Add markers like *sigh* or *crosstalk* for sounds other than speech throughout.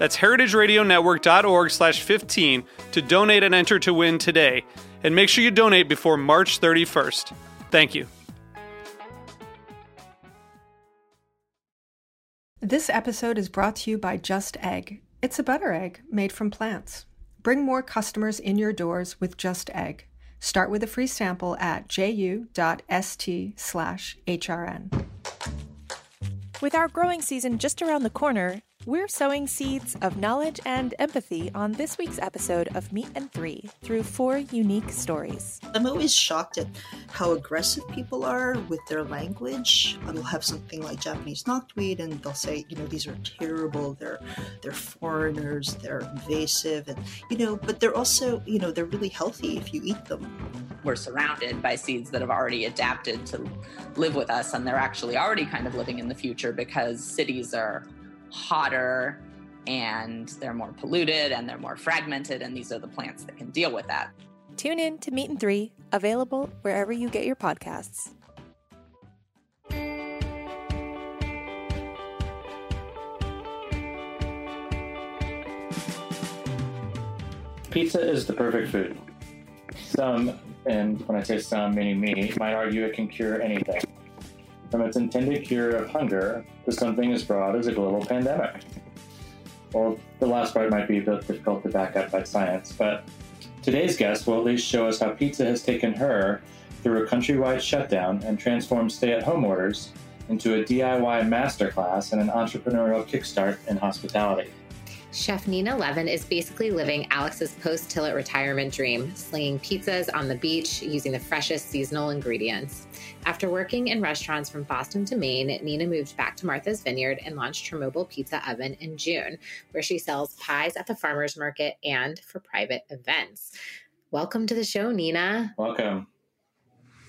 That's heritageradionetwork.org slash 15 to donate and enter to win today. And make sure you donate before March 31st. Thank you. This episode is brought to you by Just Egg. It's a butter egg made from plants. Bring more customers in your doors with Just Egg. Start with a free sample at ju.st slash hrn. With our growing season just around the corner, we're sowing seeds of knowledge and empathy on this week's episode of Meat and Three through four unique stories. I'm always shocked at how aggressive people are with their language. Um, I'll have something like Japanese knotweed, and they'll say, you know, these are terrible. They're they're foreigners. They're invasive, and you know, but they're also, you know, they're really healthy if you eat them. We're surrounded by seeds that have already adapted to live with us, and they're actually already kind of living in the future because cities are hotter and they're more polluted and they're more fragmented, and these are the plants that can deal with that. Tune in to Meat and Three, available wherever you get your podcasts. Pizza is the perfect food. Some, and when I say some, meaning me, might argue it can cure anything. From its intended cure of hunger to something as broad as a global pandemic. Well, the last part might be a bit difficult to back up by science, but today's guest will at least show us how pizza has taken her through a countrywide shutdown and transformed stay at home orders into a DIY masterclass and an entrepreneurial kickstart in hospitality. Chef Nina Levin is basically living Alex's post Tilit retirement dream, slinging pizzas on the beach using the freshest seasonal ingredients. After working in restaurants from Boston to Maine, Nina moved back to Martha's Vineyard and launched her mobile pizza oven in June, where she sells pies at the farmers market and for private events. Welcome to the show, Nina. Welcome.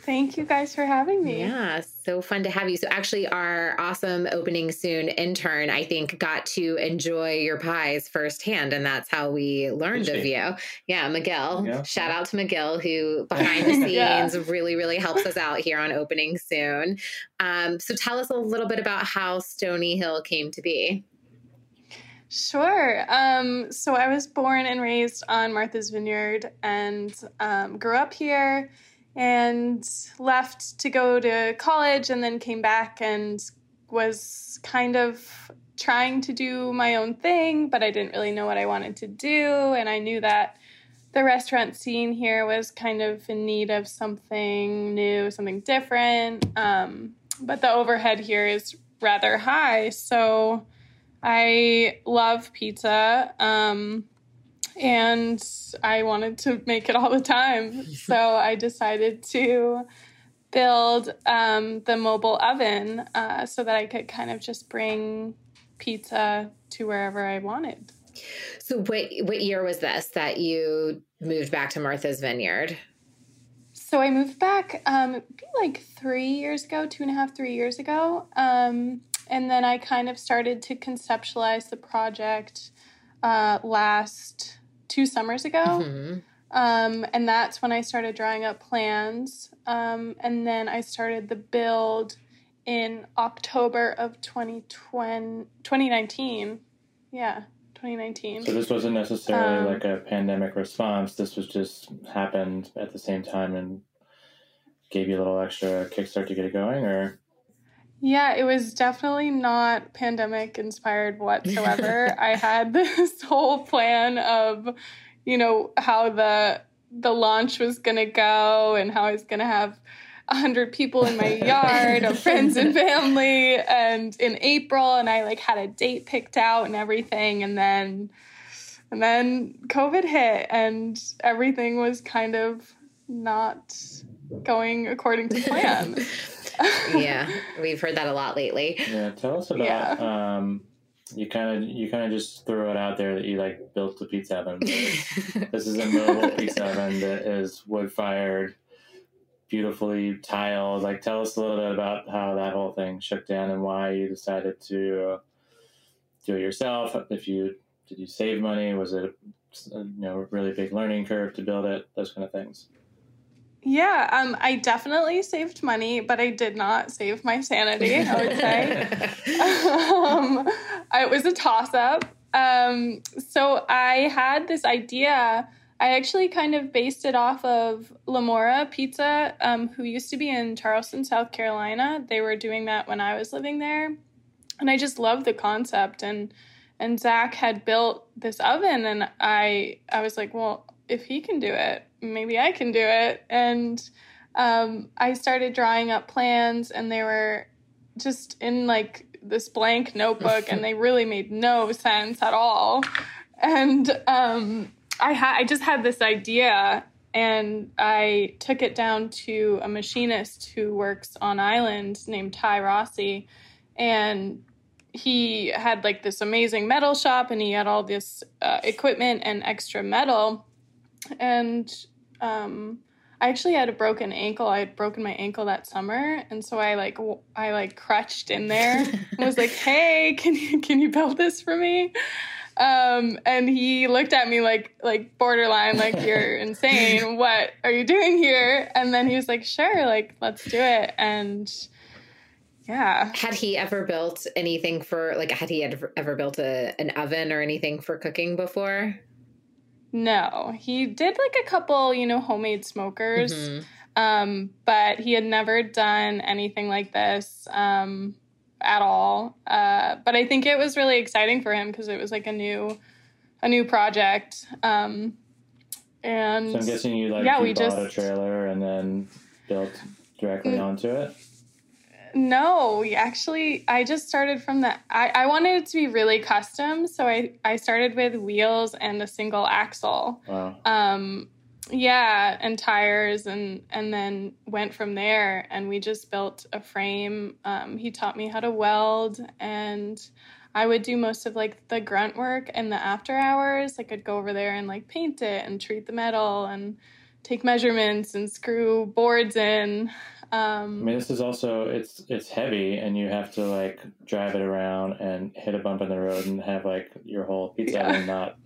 Thank you guys for having me. Yeah, so fun to have you. So, actually, our awesome opening soon intern, I think, got to enjoy your pies firsthand. And that's how we learned of you. Yeah, Miguel. Yeah. Shout out to Miguel, who behind *laughs* the scenes Yeah. really, really helps us out here on opening soon. Um, so, tell us a little bit about how Stoney Hill came to be. Sure. Um, so I was born and raised on Martha's Vineyard and um, grew up here and left to go to college and then came back and was kind of trying to do my own thing, but I didn't really know what I wanted to do. And I knew that the restaurant scene here was kind of in need of something new, something different. Um, but the overhead here is rather high. So I love pizza. Um, and I wanted to make it all the time. so *laughs* I decided to build um, the mobile oven uh, so that I could kind of just bring pizza to wherever I wanted. So, what, what year was this that you moved back to Martha's Vineyard? So I moved back um, like three years ago, two and a half, three years ago. Um, and then I kind of started to conceptualize the project uh, last two summers ago. Mhm. Um, and that's when I started drawing up plans. Um, and then I started the build in October of 2020, 2019. Yeah, 2019. So this wasn't necessarily Um, like a pandemic response. This was just happened at the same time and gave you a little extra kickstart to get it going, or Yeah, it was definitely not pandemic inspired whatsoever. *laughs* I had this whole plan of, you know, how the the launch was going to go and how I was going to have a hundred people in my *laughs* yard of friends and family and in April and I like had a date picked out and everything and then and then COVID hit and everything was kind of not going according to plan. *laughs* yeah, we've heard that a lot lately. Yeah, tell us about yeah. um you kind of you kind of just throw it out there that you like built the pizza oven. *laughs* this is a mobile pizza oven that is wood fired, beautifully tiled. Like, tell us a little bit about how that whole thing shook down and why you decided to do it yourself. If you did you save money? Was it a, you know really big learning curve to build it? Those kind of things. Yeah, um, I definitely saved money, but I did not save my sanity. I would say *laughs* um, it was a toss up. Um, so I had this idea. I actually kind of based it off of Lamora Pizza, um, who used to be in Charleston, South Carolina. They were doing that when I was living there, and I just loved the concept. and And Zach had built this oven, and I I was like, well, if he can do it, maybe I can do it. And um, I started drawing up plans, and they were just in like this blank notebook, and they really made no sense at all. And um, I had I just had this idea, and I took it down to a machinist who works on island named Ty Rossi, and he had like this amazing metal shop, and he had all this uh, equipment and extra metal and um, I actually had a broken ankle. I had broken my ankle that summer, and so I like w- I like crutched in there *laughs* and was like, "Hey, can you can you build this for me?" Um, and he looked at me like like borderline, like you're *laughs* insane. What are you doing here? And then he was like, "Sure, like let's do it." And yeah. Had he ever built anything for like? Had he ever, ever built a an oven or anything for cooking before? No, he did like a couple, you know, homemade smokers, mm-hmm. um, but he had never done anything like this um, at all. Uh, but I think it was really exciting for him because it was like a new, a new project. Um, and so I'm guessing you like yeah, we bought just, a trailer and then built directly mm, onto it. No, actually, I just started from the. I, I wanted it to be really custom, so I I started with wheels and a single axle. Wow. Um, yeah, and tires, and and then went from there. And we just built a frame. Um, he taught me how to weld, and I would do most of like the grunt work and the after hours. I could go over there and like paint it and treat the metal and take measurements and screw boards in. Um, I mean, this is also it's it's heavy, and you have to like drive it around and hit a bump in the road and have like your whole pizza yeah. oven not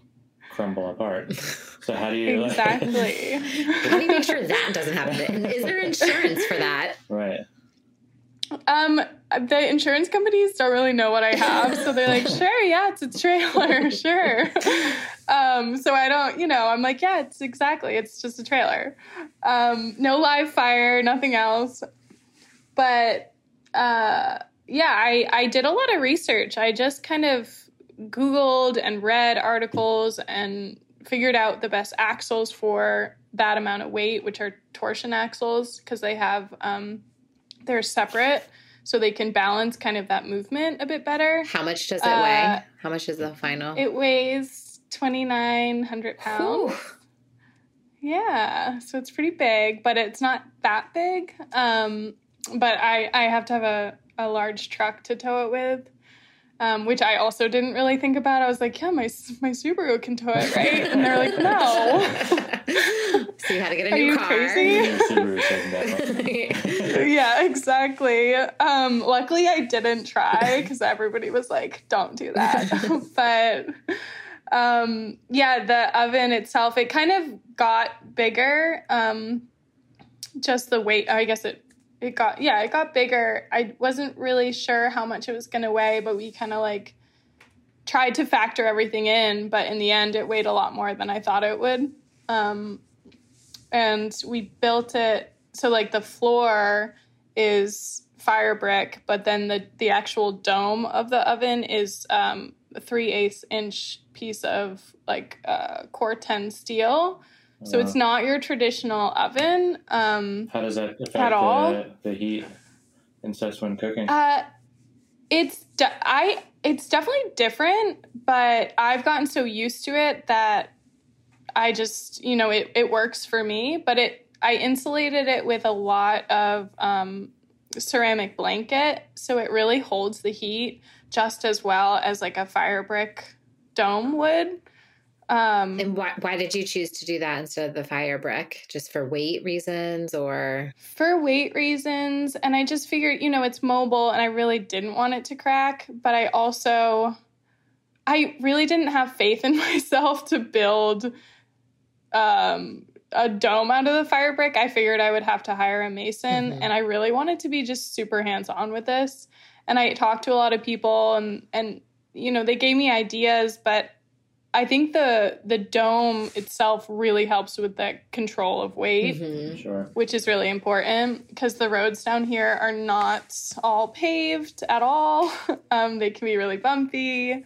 crumble apart. So how do you *laughs* exactly? Like, how do you make sure that doesn't happen? Is there insurance for that? Right. Um, the insurance companies don't really know what I have, so they're like, *laughs* "Sure, yeah, it's a trailer, *laughs* sure." um, so I don't, you know, I'm like, "Yeah, it's exactly, it's just a trailer." Um, no live fire, nothing else. But uh, yeah, I I did a lot of research. I just kind of Googled and read articles and figured out the best axles for that amount of weight, which are torsion axles, because they have um, they're separate so they can balance kind of that movement a bit better. How much does it uh, weigh? How much is the final? It weighs 2,900 pounds. Whew. Yeah, so it's pretty big, but it's not that big. Um, but I, I have to have a, a large truck to tow it with um, which I also didn't really think about. I was like, yeah, my my Subaru can tow it, right? And they're like, no. *laughs* so you had to get a Are new you car. crazy? *laughs* *laughs* yeah, exactly. Um, luckily, I didn't try because everybody was like, don't do that. but um, yeah, the oven itself, it kind of got bigger. Um, just the weight, I guess it it got yeah it got bigger. I wasn't really sure how much it was going to weigh but we kind of like tried to factor everything in but in the end it weighed a lot more than i thought it would. Um, and we built it so like the floor is fire brick but then the the actual dome of the oven is um, a three eighths inch piece of like uh, Corten steel So it's not your traditional oven. Um, How does that affect At all? The, the heat and such when cooking? uh, it's de- I it's definitely different, but I've gotten so used to it that I just you know it it works for me. But it I insulated it with a lot of um, ceramic blanket, so it really holds the heat just as well as like a fire brick dome would. Um, And why, why did you choose to do that instead of the fire brick? Just for weight reasons or? for weight reasons and i just figured you know it's mobile and i really didn't want it to crack but i also i really didn't have faith in *laughs* myself to build um a dome out of the fire brick i figured i would have to hire a mason Mhm. and i really wanted to be just super hands on with this and i talked to a lot of people and and you know they gave me ideas but i think the the dome itself really helps with that control of weight Mhm. sure. which is really important because the roads down here are not all paved at all. *laughs* Um, they can be really bumpy.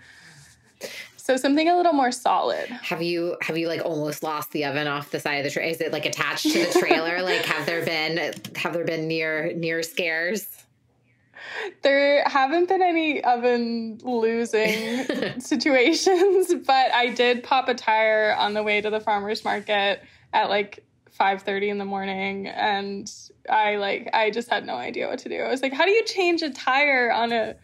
So something a little more solid. Have you have you like almost lost the oven off the side of the trailer? Is it like attached to the trailer? *laughs* like have there been have there been near near scares? There haven't been any oven losing *laughs* situations, but I did pop a tire on the way to the farmers market at like 5:30 in the morning and I like I just had no idea what to do. I was like, how do you change a tire on a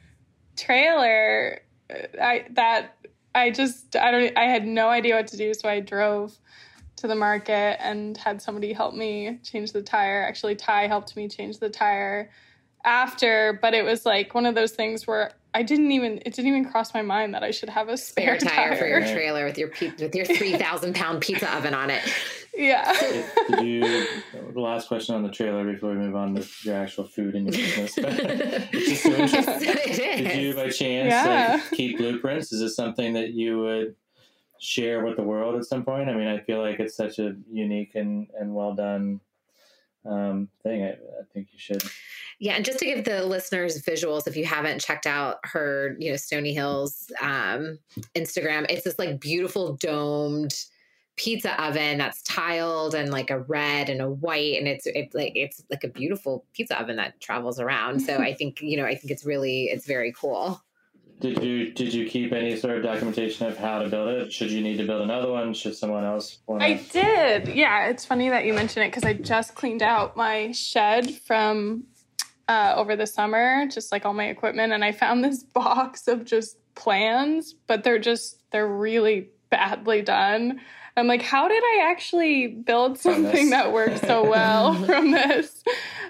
trailer? I that I just I don't I had no idea what to do, so I drove to the market and had somebody help me change the tire. Actually, Ty helped me change the tire after, but it was like one of those things where I didn't even it didn't even cross my mind that I should have a spare, Spare tire for your trailer with your pe- with your three thousand pound pizza oven on it. yeah. Did you? The last question on the trailer before we move on to your actual food and your business. It's *laughs* just so. Did you, by chance, Yeah. like, keep blueprints? Is this something that you would share with the world at some point? I mean, I feel like it's such a unique and, and well done um, thing. I, I think you should. Yeah, and just to give the listeners visuals, if you haven't checked out her, you know, Stoney Hills um, Instagram, it's this like beautiful domed pizza oven that's tiled and like a red and a white, and it's it's like it's like a beautiful pizza oven that travels around. So I *laughs* think you know, I think it's really it's very cool. Did you did you keep any sort of documentation of how to build it? Should you need to build another one? Should someone else want I did. Yeah, it's funny that you mention it because I just cleaned out my shed from uh, over the summer, just like all my equipment, and I found this *laughs* box of just plans, but they're just they're really badly done. I'm like, how did I actually build something that works so well *laughs* from this?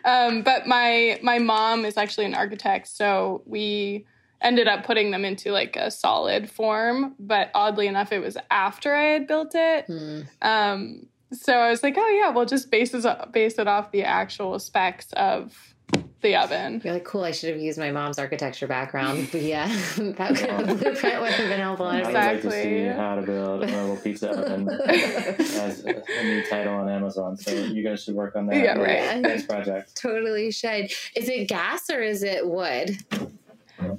Um, but my my mom is actually an architect, so we ended up putting them into like a solid form. But oddly enough, it was after I had built it. Hmm. Um, so I was like, oh yeah, we'll just base it base it off the actual specs of the oven. You're like, cool. I should have used my mom's architecture background. But yeah, *laughs* that would, the blueprint would have been helpful. Exactly. I would like to see how to build a little pizza oven *laughs* as a, a new title on Amazon. So you guys should work on that. Yeah, right. Next project. totally should. Is it gas or is it wood?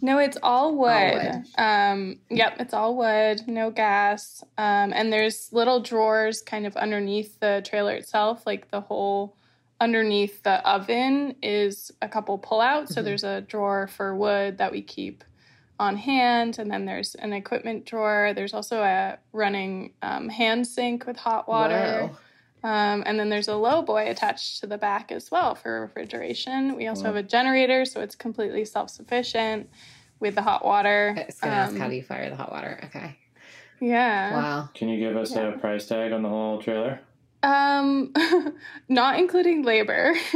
No, it's all wood. wood. Um, yep, it's all wood, no gas. Um, and there's little drawers kind of underneath the trailer itself, like the whole underneath the oven is a couple pullouts. So Mhm. there's a drawer for wood that we keep on hand, and then there's an equipment drawer. There's also a running um, hand sink with hot water. Whoa. Um, and then there's a low boy attached to the back as well for refrigeration. We also Wow. have a generator, so it's completely self sufficient with the hot water. I was gonna ask Um, how do you fire the hot water? Okay. Yeah. Wow. Can you give us Yeah. a price tag on the whole trailer? Um, *laughs* not including labor. *laughs*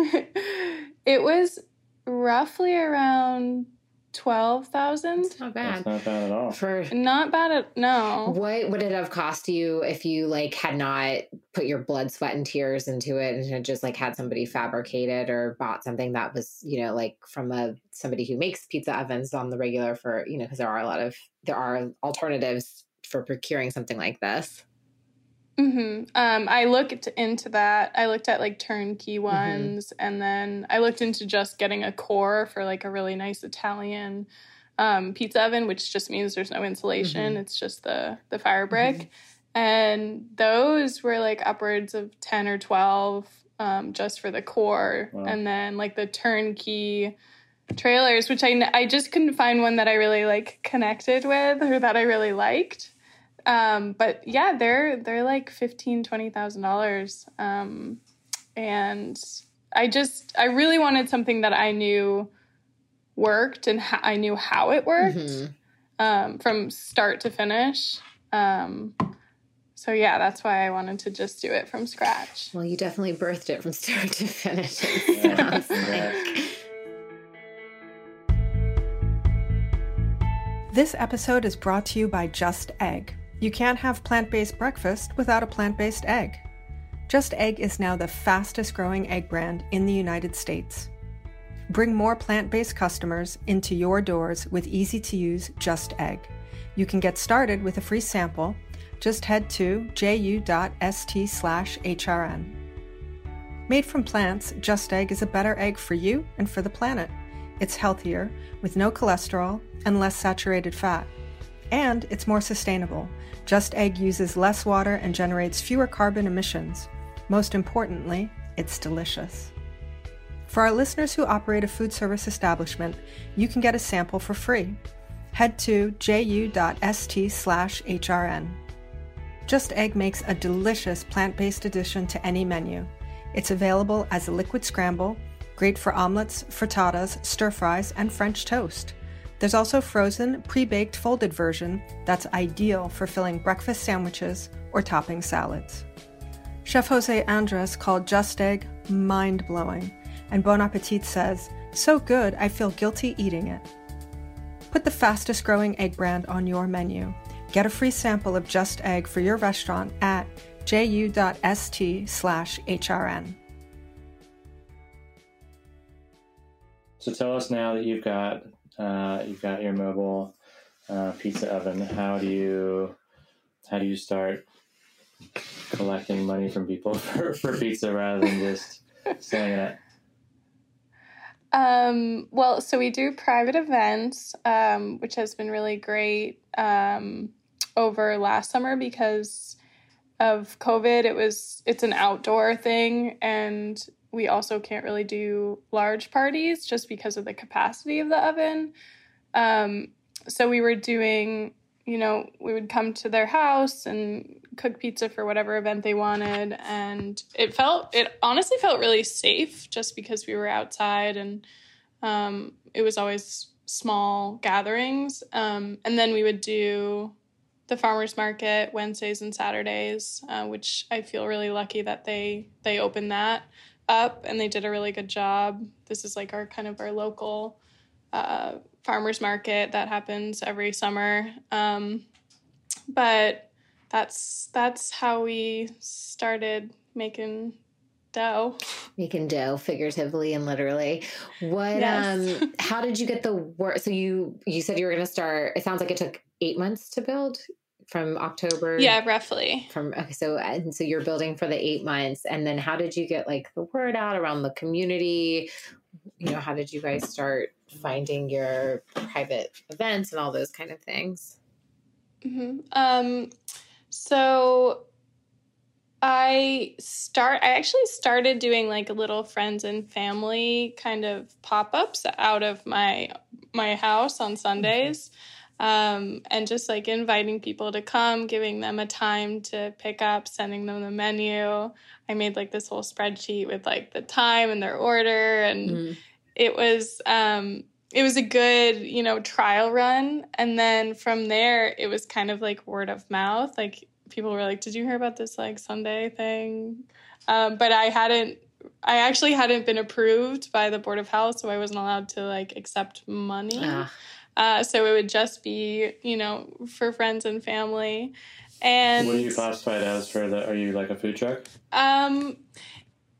it was roughly around twelve thousand. It's not That's bad. not bad at all. For Not bad at no. what would it have cost you if you like had not put your blood, sweat, and tears into it and had just like had somebody fabricate it or bought something that was, you know, like from a somebody who makes pizza ovens on the regular for, you know, because there are a lot of there are alternatives for procuring something like this. Hmm Um, I looked into that. I looked at like turnkey Mm-hmm. ones, and then I looked into just getting a core for like a really nice Italian um, pizza oven, which just means there's no insulation. Mhm. It's just the the fire brick. and those were like upwards of 10 or 12 um, just for the core Wow. and then like the turnkey trailers which I, I just couldn't find one that i really like connected with or that i really liked um, but yeah they're they're like 15 20000 dollars um, and i just i really wanted something that i knew worked and ho- i knew how it worked Mhm. um, from start to finish. Um, so yeah, that's why I wanted to just do it from scratch. Well, you definitely birthed it from *laughs* start to finish. Yeah, *laughs* like. This episode is brought to you by Just Egg. You can't have plant based breakfast without a plant based egg. Just Egg is now the fastest growing egg brand in the United States. Bring more plant based customers into your doors with easy to use Just Egg. You can get started with a free sample. Just head to ju.st slash HRN. Made from plants, Just Egg is a better egg for you and for the planet. It's healthier, with no cholesterol and less saturated fat. And it's more sustainable. Just Egg uses less water and generates fewer carbon emissions. Most importantly, it's delicious. For our listeners who operate a food service establishment, you can get a sample for free. Head to ju.st slash HRN. Just Egg makes a delicious plant based addition to any menu. It's available as a liquid scramble, great for omelets, frittatas, stir fries, and French toast. There's also frozen, pre baked folded version that's ideal for filling breakfast sandwiches or topping salads. Chef Jose Andres called Just Egg mind blowing, and Bon Appetit says, So good, I feel guilty eating it. Put the fastest growing egg brand on your menu. Get a free sample of Just Egg for your restaurant at ju.st slash HRN. So tell us now that you've got uh, you've got your mobile uh, pizza oven. How do you how do you start collecting money from people *laughs* for, for pizza rather than just selling it? Um, well, so we do private events, um, which has been really great um, over last summer because of COVID. It was it's an outdoor thing, and we also can't really do large parties just because of the capacity of the oven. Um, so we were doing, you know, we would come to their house and cook pizza for whatever event they wanted, and it felt it honestly felt really safe just because we were outside and um, it was always small gatherings. Um, and then we would do the farmers market Wednesdays and Saturdays, uh, which I feel really lucky that they they opened that up and they did a really good job. This is like our kind of our local uh, farmers market that happens every summer. Um, but that's that's how we started making dough. Making dough, figuratively and literally. What? Yes. um *laughs* How did you get the work? So you you said you were going to start. It sounds like it took eight months to build from October. Yeah, roughly. From okay, so and so you're building for the eight months, and then how did you get like the word out around the community? You know, how did you guys start finding your private events and all those kind of things? Mm-hmm. Um, so I start. I actually started doing like little friends and family kind of pop ups out of my my house on Sundays, um, and just like inviting people to come, giving them a time to pick up, sending them the menu. I made like this whole spreadsheet with like the time and their order and Mm. it was um it was a good you know trial run. And then from there it was kind of like word of mouth. Like people were like did you hear about this like sunday thing? Um, but i hadn't i actually hadn't been approved by the board of health so i wasn't allowed to like accept money. Ah, uh, so it would just be you know for friends and family and What do you classify it as for the? Are you like a food truck? um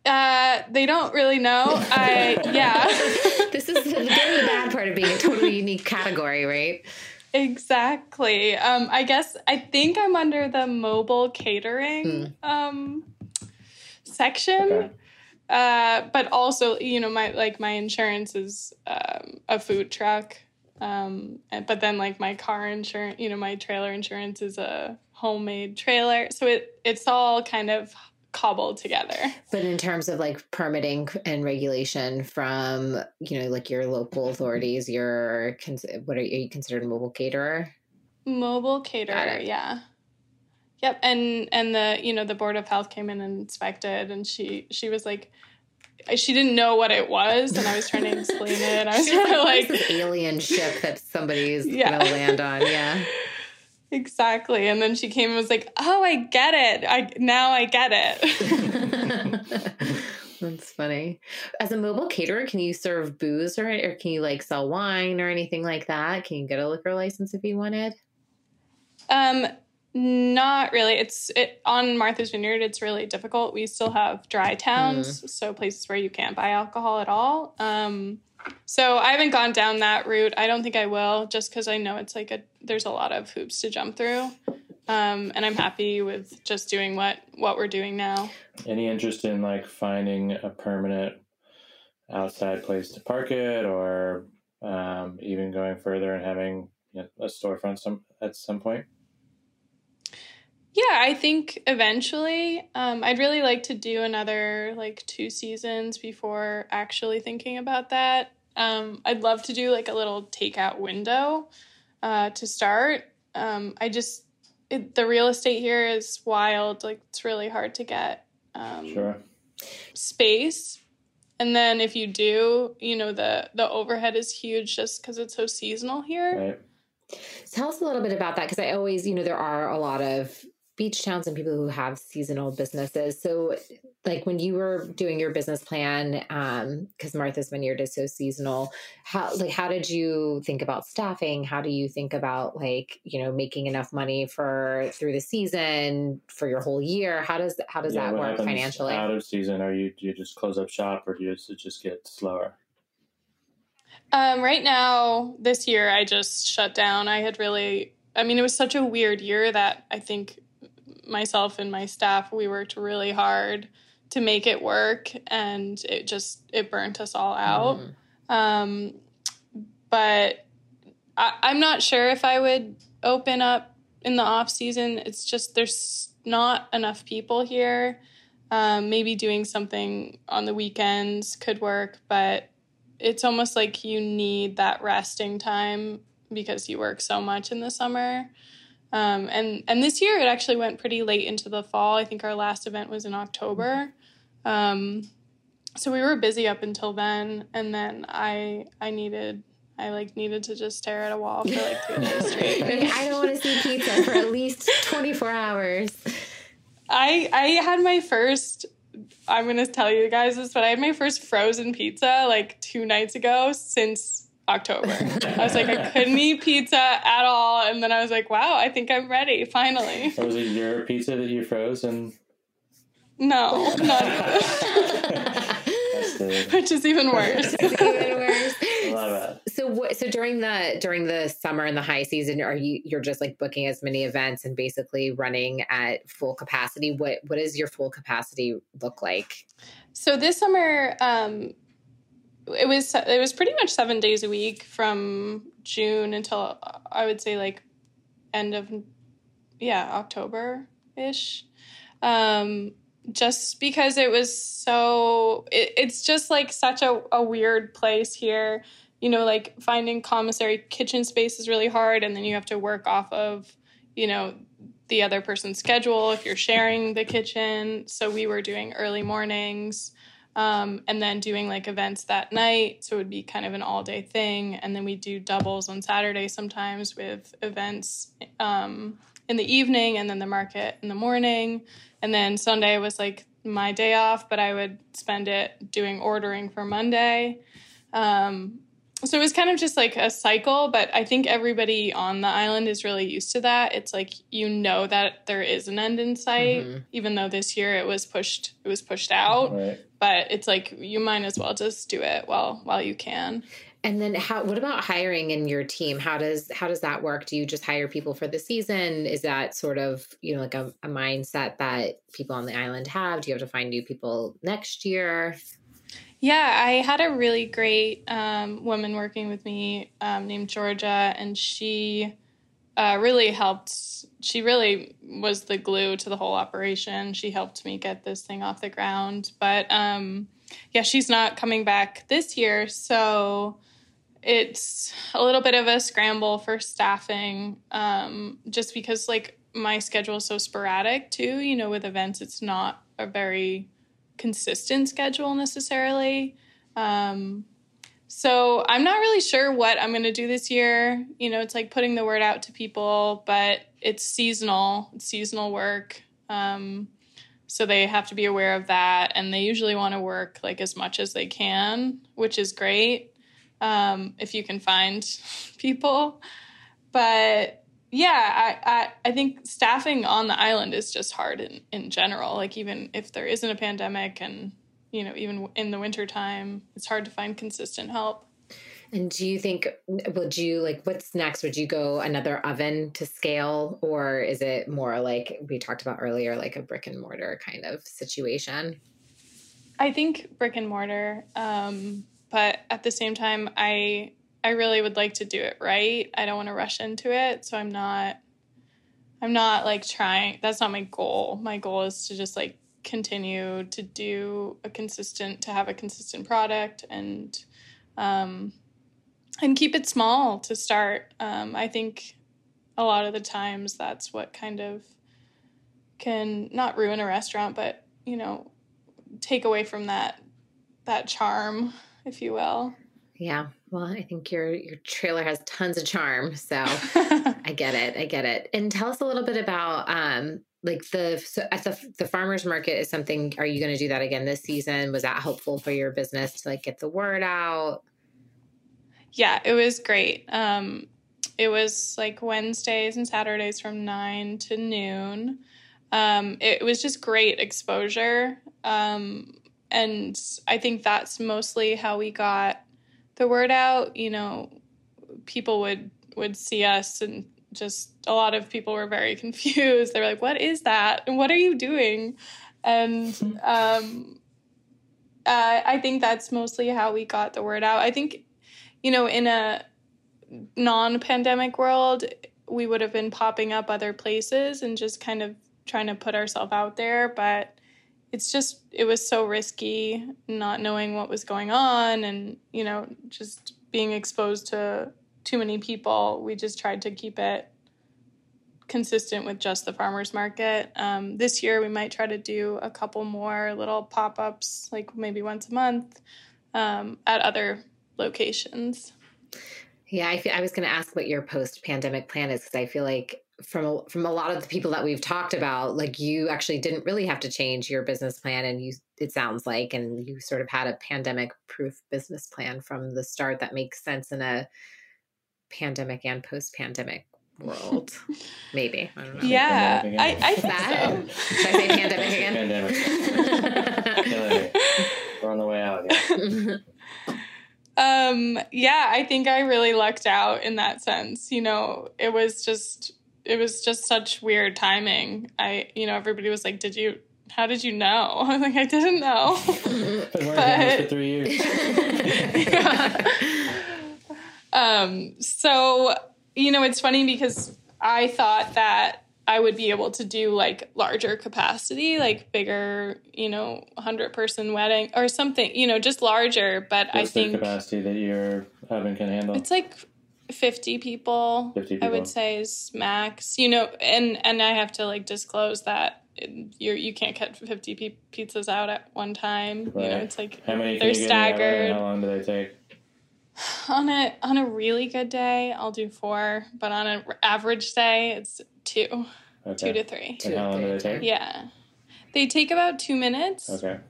uh they don't really know i *laughs* yeah *laughs* this is the the bad part of being a totally unique category, right? Exactly. Um, I guess I think I'm under the mobile catering um, section. Okay. Uh, but also, you know, my like my insurance is um, a food truck. Um, but then like my car insurance, you know, my trailer insurance is a homemade trailer. So it it's all kind of cobbled together. But in terms of like permitting and regulation from, you know, like your local authorities, you're what are you, are you considered mobile caterer? Mobile caterer, yeah. Yep, and and the you know the board of health came in and inspected, and she she was like, she didn't know what it was, and I was trying to explain it. I was trying to like this alien ship that somebody's *laughs* yeah. gonna land on, yeah. Exactly. And then she came and was like, "Oh, I get it. I now I get it." *laughs* That's funny. As a mobile caterer, can you serve booze or or can you like sell wine or anything like that? Can you get a liquor license if you wanted? Um not really. It's it on Martha's Vineyard. It's really difficult. We still have dry towns, mm. so places where you can't buy alcohol at all. Um, so I haven't gone down that route. I don't think I will, just because I know it's like a there's a lot of hoops to jump through. Um, and I'm happy with just doing what what we're doing now. Any interest in like finding a permanent outside place to park it, or um, even going further and having you know, a storefront some at some point? Yeah, I think eventually um, I'd really like to do another like two seasons before actually thinking about that. Um, I'd love to do like a little takeout window uh, to start. Um, I just it, the real estate here is wild. Like it's really hard to get um, sure. space. And then if you do, you know the the overhead is huge just because it's so seasonal here. Right. Tell us a little bit about that because I always, you know, there are a lot of beach towns and people who have seasonal businesses. So, like when you were doing your business plan, because um, Martha's Vineyard is so seasonal, how like how did you think about staffing? How do you think about like you know making enough money for through the season for your whole year? How does how does yeah, that work financially? Out of season, are you do you just close up shop or do you just get slower? Um, right now, this year, I just shut down. I had really, I mean, it was such a weird year that I think myself and my staff, we worked really hard to make it work, and it just it burnt us all out. Mm. Um, but I, I'm not sure if I would open up in the off season. It's just there's not enough people here. Um, maybe doing something on the weekends could work, but it's almost like you need that resting time because you work so much in the summer. Um, and and this year it actually went pretty late into the fall. I think our last event was in October. Um, so we were busy up until then, and then I I needed I like needed to just stare at a wall for like two days *laughs* straight. I don't want to see pizza for at least twenty four hours. I I had my first. I'm gonna tell you guys this, but I had my first frozen pizza like two nights ago since October. I was like, I *laughs* couldn't eat pizza at all. And then I was like, wow, I think I'm ready, finally. So was it your pizza that you froze and No, not *laughs* *laughs* Which is even worse. even worse. So what so during the during the summer and the high season, are you you're just like booking as many events and basically running at full capacity? What what does your full capacity look like? So this summer, um, it was it was pretty much seven days a week from June until I would say like end of yeah October ish. Um, just because it was so it, it's just like such a, a weird place here. You know like finding commissary kitchen space is really hard and then you have to work off of you know the other person's schedule if you're sharing the kitchen. So we were doing early mornings um, and then doing like events that night. So it would be kind of an all day thing. And then we do doubles on Saturday sometimes with events um, in the evening and then the market in the morning. And then Sunday was like my day off, but I would spend it doing ordering for Monday. Um, so it was kind of just like a cycle, but I think everybody on the island is really used to that. It's like you know that there is an end in sight, mm-hmm. even though this year it was pushed it was pushed out. Right. But it's like you might as well just do it while while you can. And then how what about hiring in your team? How does how does that work? Do you just hire people for the season? Is that sort of, you know, like a, a mindset that people on the island have? Do you have to find new people next year? Yeah, I had a really great um, woman working with me um, named Georgia, and she uh, really helped. She really was the glue to the whole operation. She helped me get this thing off the ground. But um, yeah, she's not coming back this year. So it's a little bit of a scramble for staffing um, just because, like, my schedule is so sporadic too. You know, with events, it's not a very consistent schedule necessarily. Um, so I'm not really sure what I'm going to do this year. You know, it's like putting the word out to people, but it's seasonal, it's seasonal work. Um, so they have to be aware of that. And they usually want to work like as much as they can, which is great um, if you can find *laughs* people. But yeah, I, I, I think staffing on the island is just hard in, in general. Like, even if there isn't a pandemic and you know, even in the wintertime, it's hard to find consistent help. And do you think, would you like, what's next? Would you go another oven to scale, or is it more like we talked about earlier, like a brick and mortar kind of situation? I think brick and mortar. Um, but at the same time, I, I really would like to do it right. I don't want to rush into it. So I'm not, I'm not like trying, that's not my goal. My goal is to just like continue to do a consistent to have a consistent product and um, and keep it small to start. Um, I think a lot of the times that's what kind of can not ruin a restaurant, but you know, take away from that that charm, if you will. Yeah. Well, I think your your trailer has tons of charm, so *laughs* I get it. I get it. And tell us a little bit about um, like the so at the the farmers market is something are you going to do that again this season was that helpful for your business to like get the word out yeah it was great um it was like wednesdays and saturdays from 9 to noon um it, it was just great exposure um and i think that's mostly how we got the word out you know people would would see us and just a lot of people were very *laughs* confused. They were like, "What is that? And what are you doing?" And *laughs* um, uh, I think that's mostly how we got the word out. I think, you know, in a non-pandemic world, we would have been popping up other places and just kind of trying to put ourselves out there, but it's just it was so risky not knowing what was going on and you know just being exposed to too many people. We just tried to keep it consistent with just the farmers market. Um, this year, we might try to do a couple more little pop ups, like maybe once a month um, at other locations. Yeah, I, was going to ask what your post pandemic plan is because I feel like from a, from a lot of the people that we've talked about, like you actually didn't really have to change your business plan, and you it sounds like, and you sort of had a pandemic proof business plan from the start that makes sense in a pandemic and post pandemic world. *laughs* Maybe. I yeah. I, I think that. So. Should I say pandemic again? pandemic. *laughs* We're on the way out. Yeah. *laughs* Um, yeah, I think I really lucked out in that sense. You know, it was just it was just such weird timing. I you know, everybody was like, Did you how did you know? *laughs* I was like, I didn't know. *laughs* but, for three years. yeah. *laughs* Um, so, you know, it's funny because I thought that I would be able to do like larger capacity, like bigger, you know, 100 person wedding or something, you know, just larger. But What's I think the capacity that your oven can handle? It's like 50 people, 50 people. I would say is max, you know, and, and I have to like disclose that you're, you can't cut 50 pizzas out at one time. Right. You know, it's like how many they're staggered. How long do they take? On a on a really good day, I'll do four, but on an average day, it's two, okay. two to three. And how long do they take? Yeah, they take about two minutes. Okay.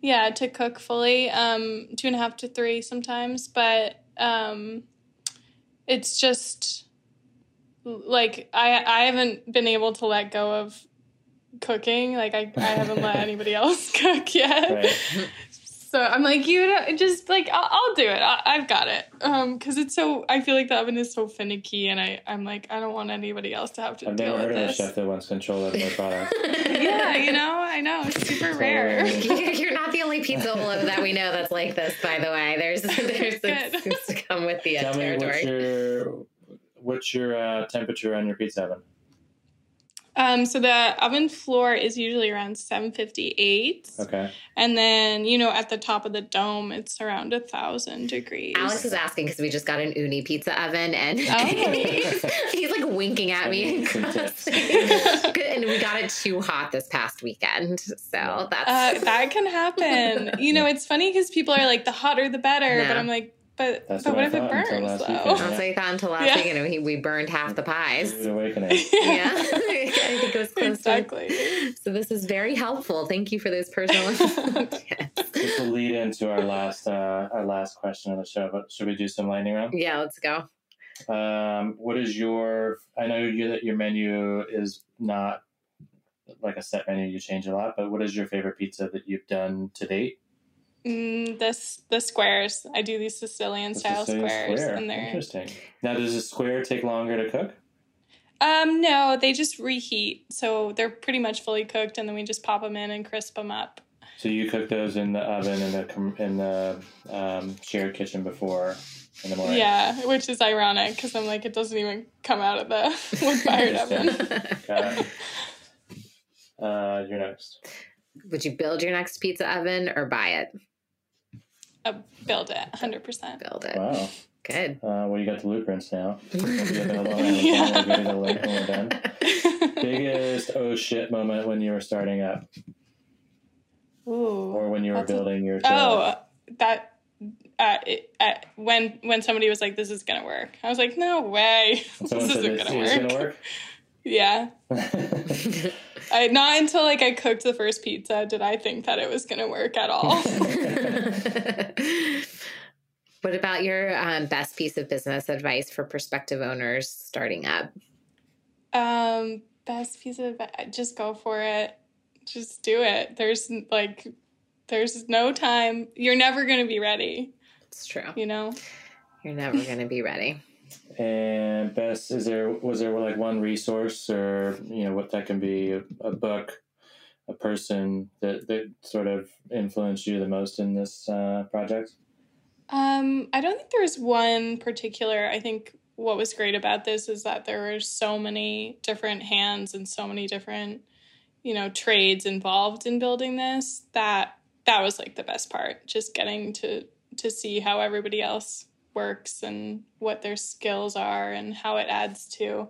Yeah, to cook fully, um, two and a half to three sometimes, but um, it's just like I I haven't been able to let go of cooking. Like I, I haven't let *laughs* anybody else *laughs* cook yet. Right. *laughs* So I'm like, you know, just like I'll, I'll do it. I, have got it. Um, because it's so I feel like the oven is so finicky, and I I'm like I don't want anybody else to have to I've deal never with heard of a chef that wants control over their product. *laughs* yeah, you know, I know it's super rare. *laughs* *laughs* You're not the only pizza that we know that's like this. By the way, there's there's seems to come with the Tell territory. Me what's your what's your uh, temperature on your pizza oven? Um, so the oven floor is usually around 758. Okay. And then, you know, at the top of the dome, it's around a thousand degrees. Alex is asking because we just got an Ooni pizza oven and Oh. *laughs* he's like winking at me. Some tips. *laughs* *laughs* Good, and we got it too hot this past weekend. So that's Uh, that can happen. you know, it's funny because people are like, the hotter the better. Yeah. But I'm like, but, That's but what what if it thought until burns, last though? weekend. I'll say that until last Yeah. week, and we, we burned half the pies. Rude awakening. *laughs* Yeah, *laughs* I think it was close to exactly. So this is very helpful. Thank you for those personal tips. *laughs* This will lead into our last uh, our last question of the show. But should we do some lightning round? Yeah, let's go. Um, what is your? I know you that your menu is not like a set menu. You change a lot. But what is your favorite pizza that you've done to date? Mm, this the squares. I do these Sicilian The style Sicilian squares, square. and they're Interesting. Now, does a square take longer to cook? um no, they just reheat, so they're pretty much fully cooked, and then we just pop them in and crisp them up. So you cook those in the oven in the in the um, shared kitchen before in the morning. Yeah, which is ironic because I'm like, it doesn't even come out of the *laughs* wood fired oven. Got it. *laughs* Uh, you're next. Would you build your next pizza oven or buy it? Uh, build it, hundred percent. Build it. Wow. Good. Uh, well, you got the blueprints now. We'll be up in a long line. Yeah. We'll get it all when we're done. Biggest oh shit moment when you were starting up, Ooh. or when you were That's a- building your. Oh, that. Uh, it, uh, when when somebody was like, "This is gonna work," I was like, "No way, *laughs* And this isn't this gonna work." gonna work. *laughs* Yeah, *laughs* I, not until like I cooked the first pizza did I think that it was gonna work at all. *laughs* what about your um, best piece of business advice for prospective owners starting up? um, best piece of advi- just go for it. Just do it. There's like, there's no time. You're never gonna be ready. It's true. You know. You're never going to be ready. And best is there was there like one resource or you know what that can be a, a book, a person that that sort of influenced you the most in this uh, project. Um, I don't think there's one particular. I think what was great about this is that there were so many different hands and so many different, you know, trades involved in building this that that was like the best part. Just getting to to see how everybody else works and what their skills are and how it adds to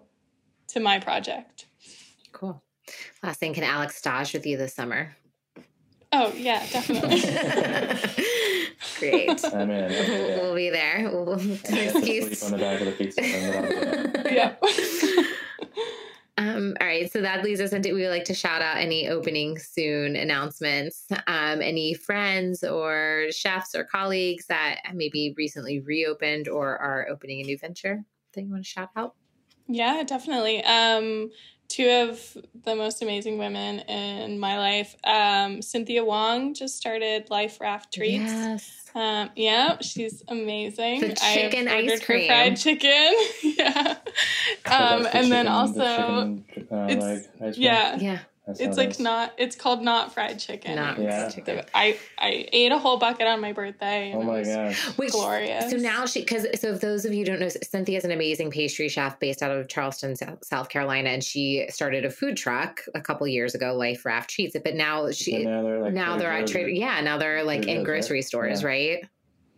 to my project. Cool. Last thing, can Alex stage with you this summer? Oh yeah, definitely. *laughs* *laughs* Great. I'm in. I'll. We'll be there. We'll, I have to sleep excuse. on the back of the pizza. and I'll be there. yeah. *laughs* Um, all right, so that leads us into we would like to shout out any opening soon announcements. Um, any friends or chefs or colleagues that maybe recently reopened or are opening a new venture that you want to shout out? Yeah, definitely. Um, two of the most amazing women in my life. Um, Cynthia Wong just started Life Raft Treats. Yes. Um, yeah, she's amazing. The I have chicken ice ordered her cream. fried chicken. *laughs* yeah. Um, the and then also, the chicken, uh, it's- like ice cream? yeah, Yeah. That's it's like is. not. It's called not fried chicken. Not Yeah. chicken. I I ate a whole bucket on my birthday. And Oh it my was gosh. Which, Glorious. So now she, because so if those of you don't know, Cynthia is an amazing pastry chef based out of Charleston, South South Carolina, and she started a food truck a couple years ago, Life Raft Treats. But now So she, now they're like now they're at Trader Trader, yeah, now they're like in grocery stores, Yeah. right?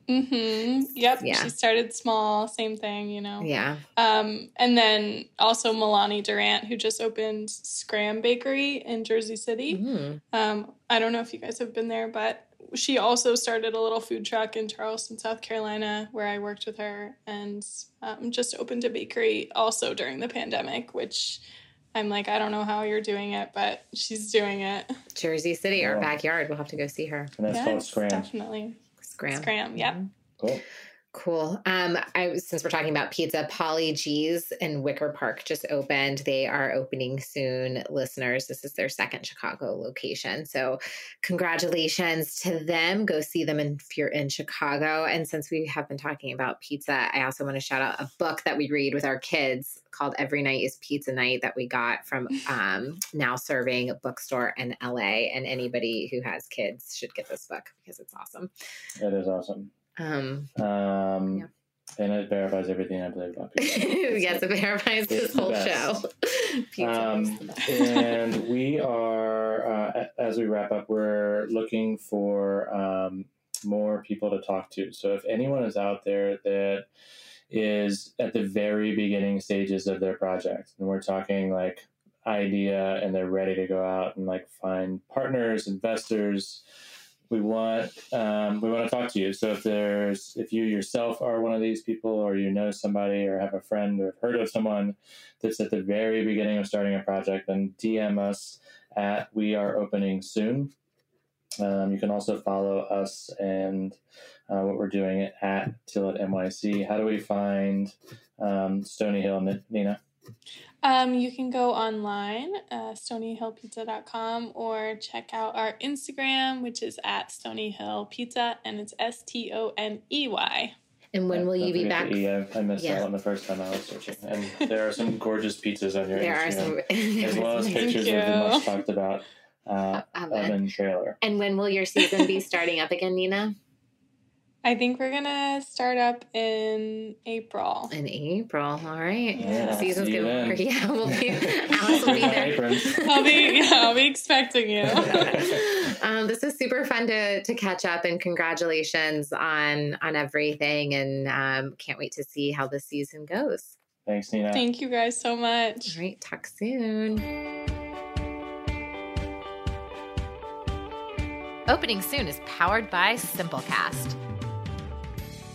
Mm-hmm. Yep. Yeah. She started small. Same thing. You know. Yeah. Um, and then also Milani Durant, who just opened Scram Bakery in Jersey City. Mm. Um, I don't know if you guys have been there, but she also started a little food truck in Charleston, South Carolina, where I worked with her, and um, just opened a bakery also during the pandemic, which I'm like, I don't know how you're doing it, but she's doing it. Jersey City, our Wow. backyard. We'll have to go see her. And that's called Yes, Scram. definitely. Scram. Scram, yep. Cool. Cool. Um, I since we're talking about pizza, Paulie Gee's in Wicker Park just opened. They are opening soon, listeners. This is their second Chicago location. So congratulations to them. Go see them if you're in Chicago. And since we have been talking about pizza, I also want to shout out a book that we read with our kids called Every Night is Pizza Night that we got from um, now serving bookstore in LA. And anybody who has kids should get this book because it's awesome. That is awesome. Um, Um, Yeah. and it verifies everything I believe about pizza. *laughs* yes, it verifies this whole show. *laughs* Um, is the best. and *laughs* we are, uh, as we wrap up, we're looking for um, more people to talk to. So if anyone is out there that is at the very beginning stages of their project, and we're talking like idea and they're ready to go out and like find partners, investors, we want um, we want to talk to you. So if there's if you yourself are one of these people, or you know somebody, or have a friend, or have heard of someone that's at the very beginning of starting a project, then DM us at We Are Opening Soon. Um, you can also follow us and uh, what we're doing at Tilit NYC. How do we find um, Stoney Hill, Nina? Um, you can go online, uh, stoneyhillpizza.com, or check out our Instagram, which is at stoneyhillpizza, and it's S T O N E Y. And when will you be back? the E. I, I missed Yeah. that one the first time I was searching. And there are some gorgeous pizzas on your There are Instagram, some. as well as *laughs* Thank pictures of the you. much talked about uh, Oven. oven trailer. And when will your season be starting up again, Nina? I think we're gonna start up in April. In April. All right. Yeah. Season's See you gonna then. *laughs* yeah, we'll be *laughs* Alice will be there. I'll be yeah, I'll be expecting you. *laughs* um, this is super fun to to catch up and congratulations on on everything and um, can't wait to see how the season goes. Thanks, Nina. Thank you guys so much. All right, talk soon. Opening Soon is powered by Simplecast.